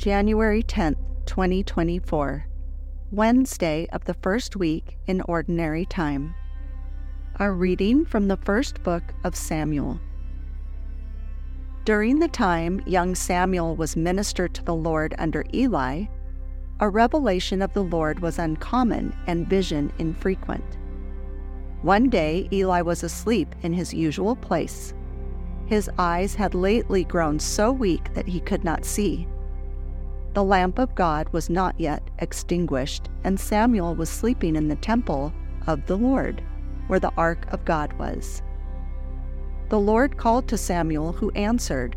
January 10th, 2024, Wednesday of the first week in Ordinary Time. A reading from the first book of Samuel. During the time young Samuel was minister to the Lord under Eli, a revelation of the Lord was uncommon and vision infrequent. One day Eli was asleep in his usual place. His eyes had lately grown so weak that he could not see. The lamp of God was not yet extinguished, and Samuel was sleeping in the temple of the Lord, where the ark of God was. The Lord called to Samuel, who answered,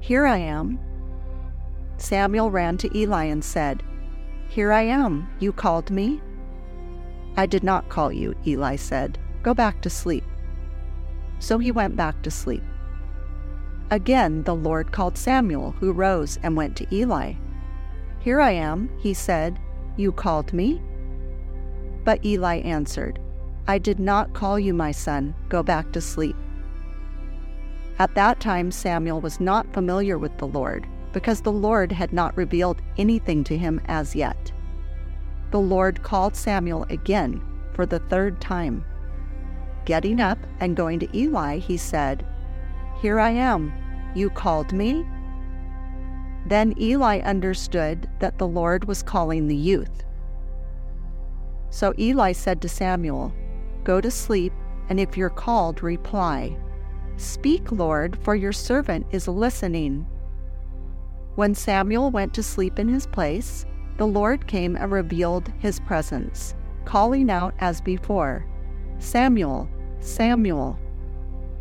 Here I am. Samuel ran to Eli and said, Here I am. You called me? I did not call you, Eli said. Go back to sleep. So he went back to sleep. Again, the Lord called Samuel, who rose and went to Eli. Here I am, he said. You called me? But Eli answered, I did not call you, my son. Go back to sleep. At that time, Samuel was not familiar with the Lord, because the Lord had not revealed anything to him as yet. The Lord called Samuel again for the third time. Getting up and going to Eli, he said, Here I am. You called me? Then Eli understood that the Lord was calling the youth. So Eli said to Samuel, Go to sleep, and if you're called, reply. Speak, Lord, for your servant is listening. When Samuel went to sleep in his place, the Lord came and revealed his presence, calling out as before, Samuel, Samuel.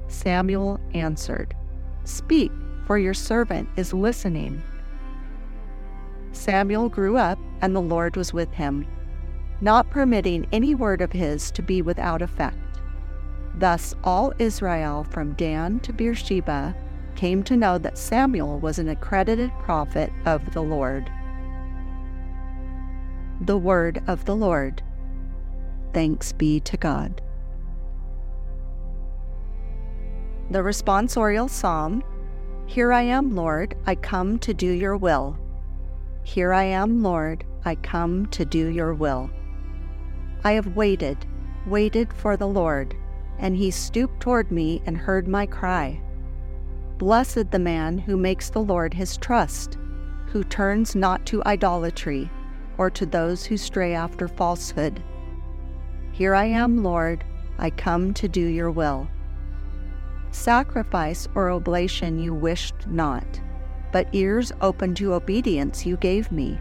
Samuel answered, Speak, for your servant is listening. Samuel grew up, and the Lord was with him, not permitting any word of his to be without effect. Thus all Israel from Dan to Beersheba came to know that Samuel was an accredited prophet of the Lord. The Word of the Lord. Thanks be to God. The responsorial psalm Here I am, Lord, I come to do your will. Here I am, Lord, I come to do your will. I have waited, waited for the Lord, and he stooped toward me and heard my cry. Blessed the man who makes the Lord his trust, who turns not to idolatry or to those who stray after falsehood. Here I am, Lord, I come to do your will. Sacrifice or oblation you wished not but ears open to obedience you gave me.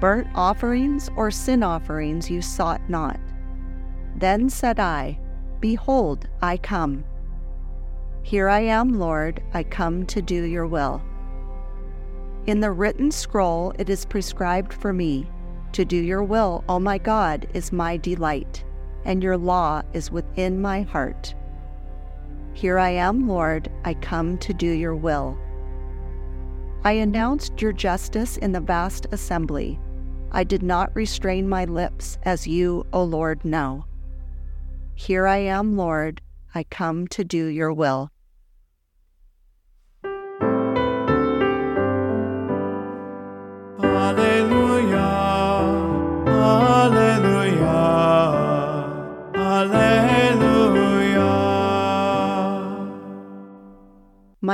Burnt offerings or sin offerings you sought not. Then said I, Behold, I come. Here I am, Lord, I come to do your will. In the written scroll it is prescribed for me to do your will, O my God, is my delight, and your law is within my heart. Here I am, Lord, I come to do your will. I announced your justice in the vast assembly. I did not restrain my lips, as you, O Lord, know. Here I am, Lord, I come to do your will.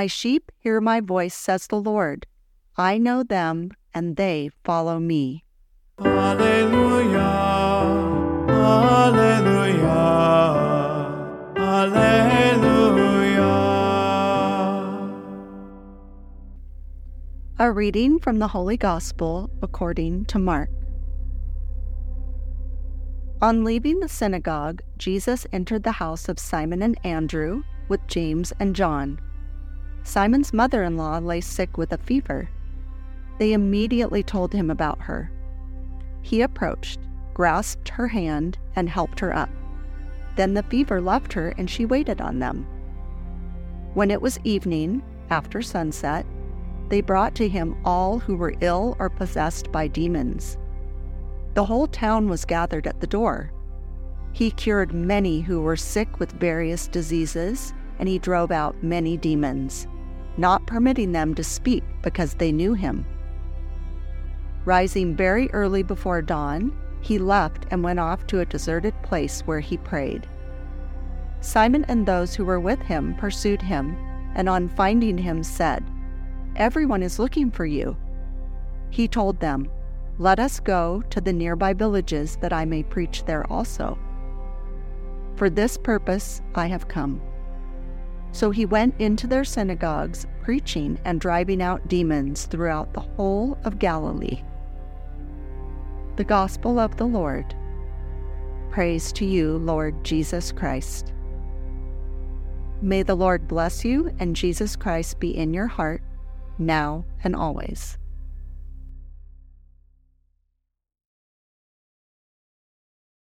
My sheep hear my voice, says the Lord. I know them, and they follow me. Alleluia, Alleluia, Alleluia. A reading from the Holy Gospel according to Mark. On leaving the synagogue, Jesus entered the house of Simon and Andrew with James and John. Simon's mother in law lay sick with a fever. They immediately told him about her. He approached, grasped her hand, and helped her up. Then the fever left her, and she waited on them. When it was evening, after sunset, they brought to him all who were ill or possessed by demons. The whole town was gathered at the door. He cured many who were sick with various diseases, and he drove out many demons not permitting them to speak because they knew him. Rising very early before dawn, he left and went off to a deserted place where he prayed. Simon and those who were with him pursued him, and on finding him said, Everyone is looking for you. He told them, Let us go to the nearby villages that I may preach there also. For this purpose I have come. So he went into their synagogues, preaching and driving out demons throughout the whole of Galilee. The Gospel of the Lord. Praise to you, Lord Jesus Christ. May the Lord bless you and Jesus Christ be in your heart, now and always.